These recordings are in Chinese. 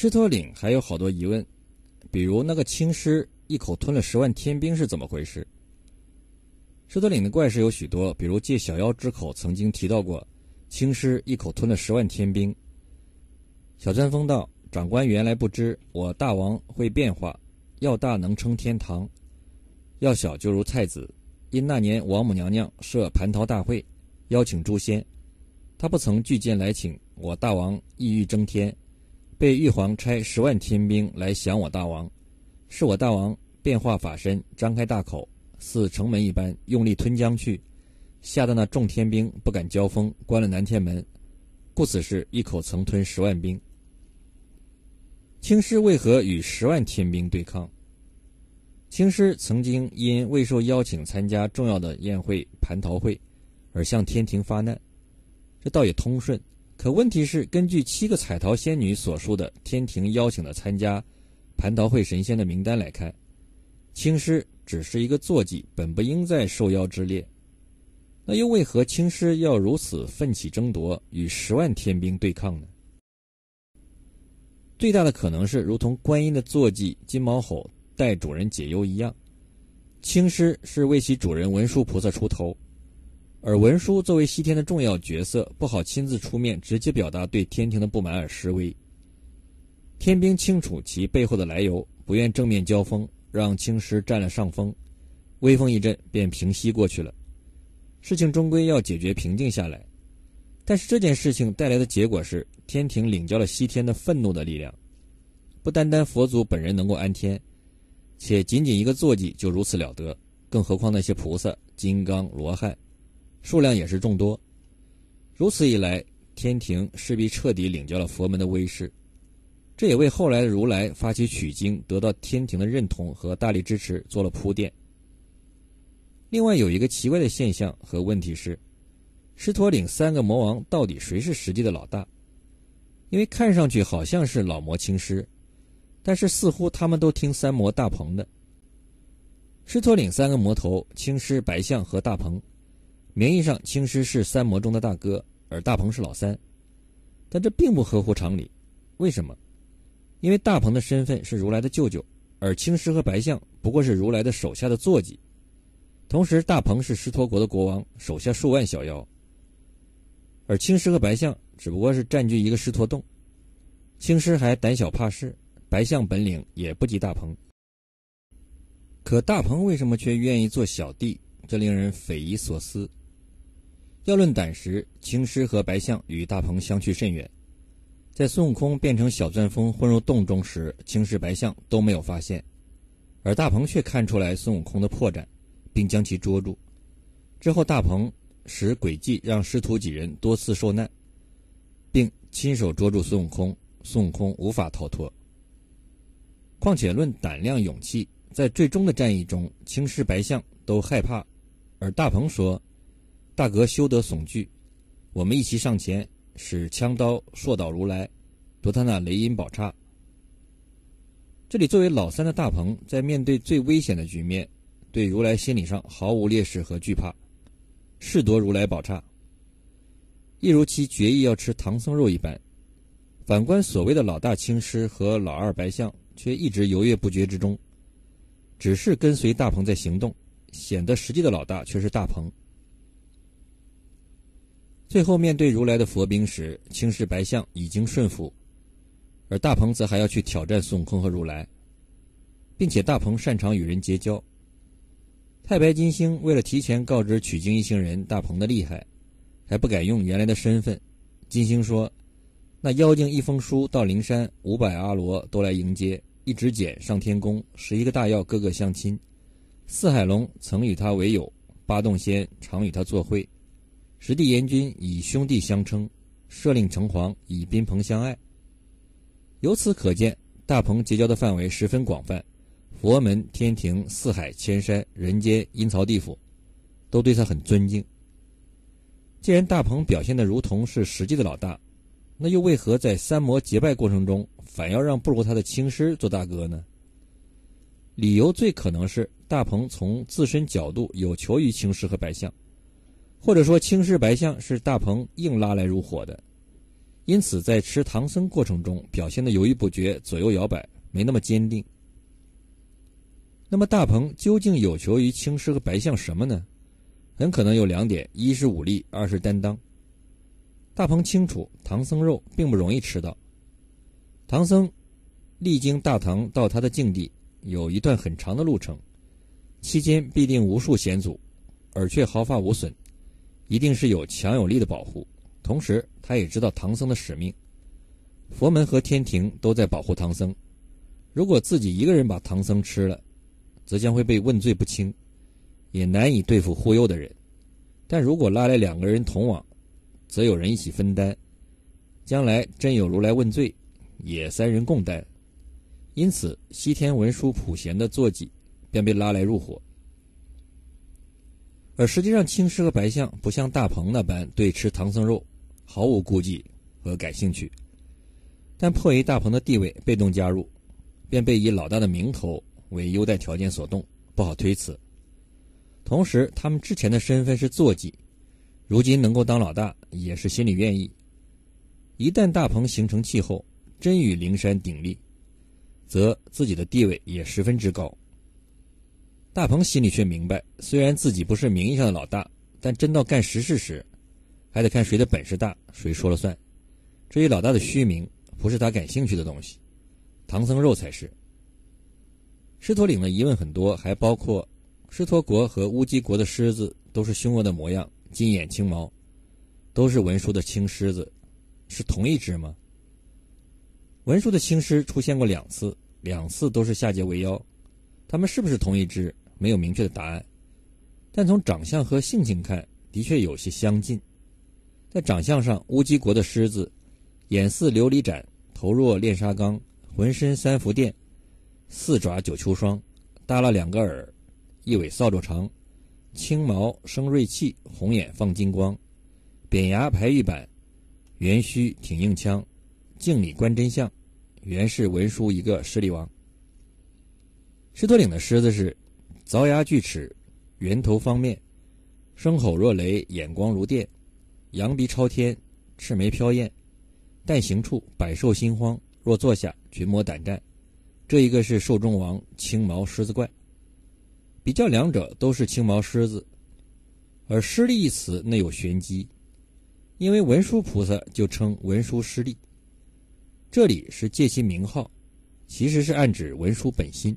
狮驼岭还有好多疑问，比如那个青狮一口吞了十万天兵是怎么回事？狮驼岭的怪事有许多，比如借小妖之口曾经提到过，青狮一口吞了十万天兵。小钻风道：“长官原来不知，我大王会变化，要大能称天堂，要小就如菜籽。因那年王母娘娘设蟠桃大会，邀请诸仙，他不曾拒见来请我大王，意欲争天，被玉皇差十万天兵来降我大王，是我大王变化法身，张开大口。”似城门一般用力吞将去，吓得那众天兵不敢交锋，关了南天门，故此事一口曾吞十万兵。青狮为何与十万天兵对抗？青狮曾经因未受邀请参加重要的宴会蟠桃会，而向天庭发难，这倒也通顺。可问题是，根据七个彩桃仙女所述的天庭邀请的参加蟠桃会神仙的名单来看，青狮。只是一个坐骑，本不应在受邀之列。那又为何青狮要如此奋起争夺，与十万天兵对抗呢？最大的可能是，如同观音的坐骑金毛吼代主人解忧一样，青狮是为其主人文殊菩萨出头，而文殊作为西天的重要角色，不好亲自出面直接表达对天庭的不满而示威。天兵清楚其背后的来由，不愿正面交锋。让青狮占了上风，威风一阵便平息过去了。事情终归要解决平静下来，但是这件事情带来的结果是天庭领教了西天的愤怒的力量。不单单佛祖本人能够安天，且仅仅一个坐骑就如此了得，更何况那些菩萨、金刚、罗汉，数量也是众多。如此一来，天庭势必彻底领教了佛门的威势。这也为后来的如来发起取经得到天庭的认同和大力支持做了铺垫。另外有一个奇怪的现象和问题是，狮驼岭三个魔王到底谁是实际的老大？因为看上去好像是老魔青狮，但是似乎他们都听三魔大鹏的。狮驼岭三个魔头青狮、白象和大鹏，名义上青狮是三魔中的大哥，而大鹏是老三，但这并不合乎常理。为什么？因为大鹏的身份是如来的舅舅，而青狮和白象不过是如来的手下的坐骑。同时，大鹏是狮驼国的国王，手下数万小妖，而青狮和白象只不过是占据一个狮驼洞。青狮还胆小怕事，白象本领也不及大鹏。可大鹏为什么却愿意做小弟？这令人匪夷所思。要论胆识，青狮和白象与大鹏相去甚远。在孙悟空变成小钻风混入洞中时，青狮、白象都没有发现，而大鹏却看出来孙悟空的破绽，并将其捉住。之后，大鹏使诡计让师徒几人多次受难，并亲手捉住孙悟空，孙悟空无法逃脱。况且论胆量、勇气，在最终的战役中，青狮、白象都害怕，而大鹏说：“大哥休得悚惧，我们一齐上前。”使枪刀硕倒如来，夺他那雷音宝刹。这里作为老三的大鹏，在面对最危险的局面，对如来心理上毫无劣势和惧怕，誓夺如来宝刹，一如其决意要吃唐僧肉一般。反观所谓的老大青狮和老二白象，却一直犹豫不决之中，只是跟随大鹏在行动，显得实际的老大却是大鹏。最后面对如来的佛兵时，青狮白象已经顺服，而大鹏则还要去挑战孙悟空和如来，并且大鹏擅长与人结交。太白金星为了提前告知取经一行人大鹏的厉害，还不敢用原来的身份。金星说：“那妖精一封书到灵山，五百阿罗都来迎接，一指简上天宫，十一个大妖个个相亲，四海龙曾与他为友，八洞仙常与他作会。”十地阎君以兄弟相称，设令城隍以宾朋相爱。由此可见，大鹏结交的范围十分广泛，佛门、天庭、四海、千山、人间、阴曹地府，都对他很尊敬。既然大鹏表现的如同是实际的老大，那又为何在三魔结拜过程中，反要让不如他的青狮做大哥呢？理由最可能是大鹏从自身角度有求于青狮和白象。或者说，青狮白象是大鹏硬拉来入伙的，因此在吃唐僧过程中表现的犹豫不决、左右摇摆，没那么坚定。那么大鹏究竟有求于青狮和白象什么呢？很可能有两点：一是武力，二是担当。大鹏清楚，唐僧肉并不容易吃到。唐僧历经大唐到他的境地有一段很长的路程，期间必定无数险阻，而却毫发无损，一定是有强有力的保护。同时，他也知道唐僧的使命，佛门和天庭都在保护唐僧。如果自己一个人把唐僧吃了，则将会被问罪不清，也难以对付忽悠的人。但如果拉来两个人同往，则有人一起分担，将来真有如来问罪，也三人共担。因此，西天文殊普贤的坐骑便被拉来入伙。而实际上，青狮和白象不像大鹏那般对吃唐僧肉毫无顾忌和感兴趣，但迫于大鹏的地位，被动加入，便被以老大的名头。为优待条件所动，不好推辞。同时，他们之前的身份是坐骑，如今能够当老大，也是心里愿意。一旦大鹏形成气候，真与灵山鼎立，则自己的地位也十分之高。大鹏心里却明白，虽然自己不是名义上的老大，但真到干实事时，还得看谁的本事大，谁说了算。至于老大的虚名，不是他感兴趣的东西，唐僧肉才是。狮驼岭的疑问很多，还包括狮驼国和乌鸡国的狮子都是凶恶的模样，金眼青毛，都是文殊的青狮子，是同一只吗？文殊的青狮出现过两次，两次都是下界为妖，他们是不是同一只？没有明确的答案，但从长相和性情看，的确有些相近。在长相上，乌鸡国的狮子眼似琉璃盏，头若炼砂缸，浑身三伏电。四爪九秋霜，耷拉两个耳，一尾扫帚长，青毛生锐气，红眼放金光，扁牙排玉板，圆须挺硬枪，镜里观真相，原是文殊一个势力王。狮驼岭的狮子是凿牙锯齿，圆头方面，声吼若雷，眼光如电，扬鼻朝天，赤眉飘艳，但行处百兽心慌，若坐下群魔胆战。这一个是兽中王青毛狮子怪，比较两者都是青毛狮子，而狮力一词内有玄机，因为文殊菩萨就称文殊师利，这里是借其名号，其实是暗指文殊本心，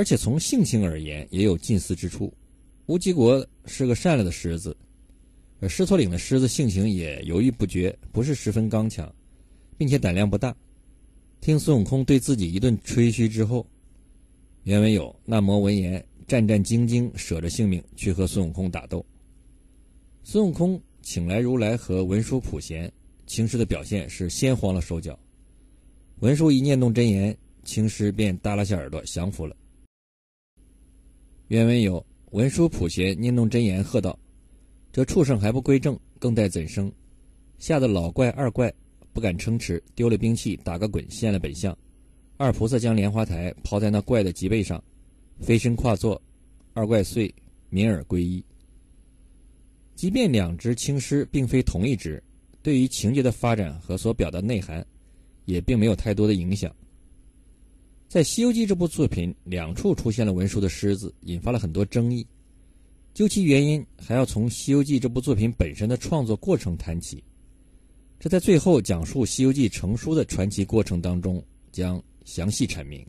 而且从性情而言也有近似之处。乌鸡国是个善良的狮子，而狮驼岭的狮子性情也犹豫不决，不是十分刚强，并且胆量不大。听孙悟空对自己一顿吹嘘之后，原文有那魔闻言战战兢兢，舍着性命去和孙悟空打斗。孙悟空请来如来和文殊普贤，青狮的表现是先慌了手脚。文殊一念动真言，青狮便耷拉下耳朵降服了。原文有文殊普贤念动真言，喝道：“这畜生还不归正，更待怎生？”吓得老怪二怪。不敢撑持，丢了兵器，打个滚，现了本相。二菩萨将莲花台抛在那怪的脊背上，飞身跨坐，二怪遂敏耳归依。即便两只青狮并非同一只，对于情节的发展和所表达内涵，也并没有太多的影响。在《西游记》这部作品，两处出现了文殊的狮子，引发了很多争议。究其原因，还要从《西游记》这部作品本身的创作过程谈起。这在最后讲述《西游记》成书的传奇过程当中将详细阐明。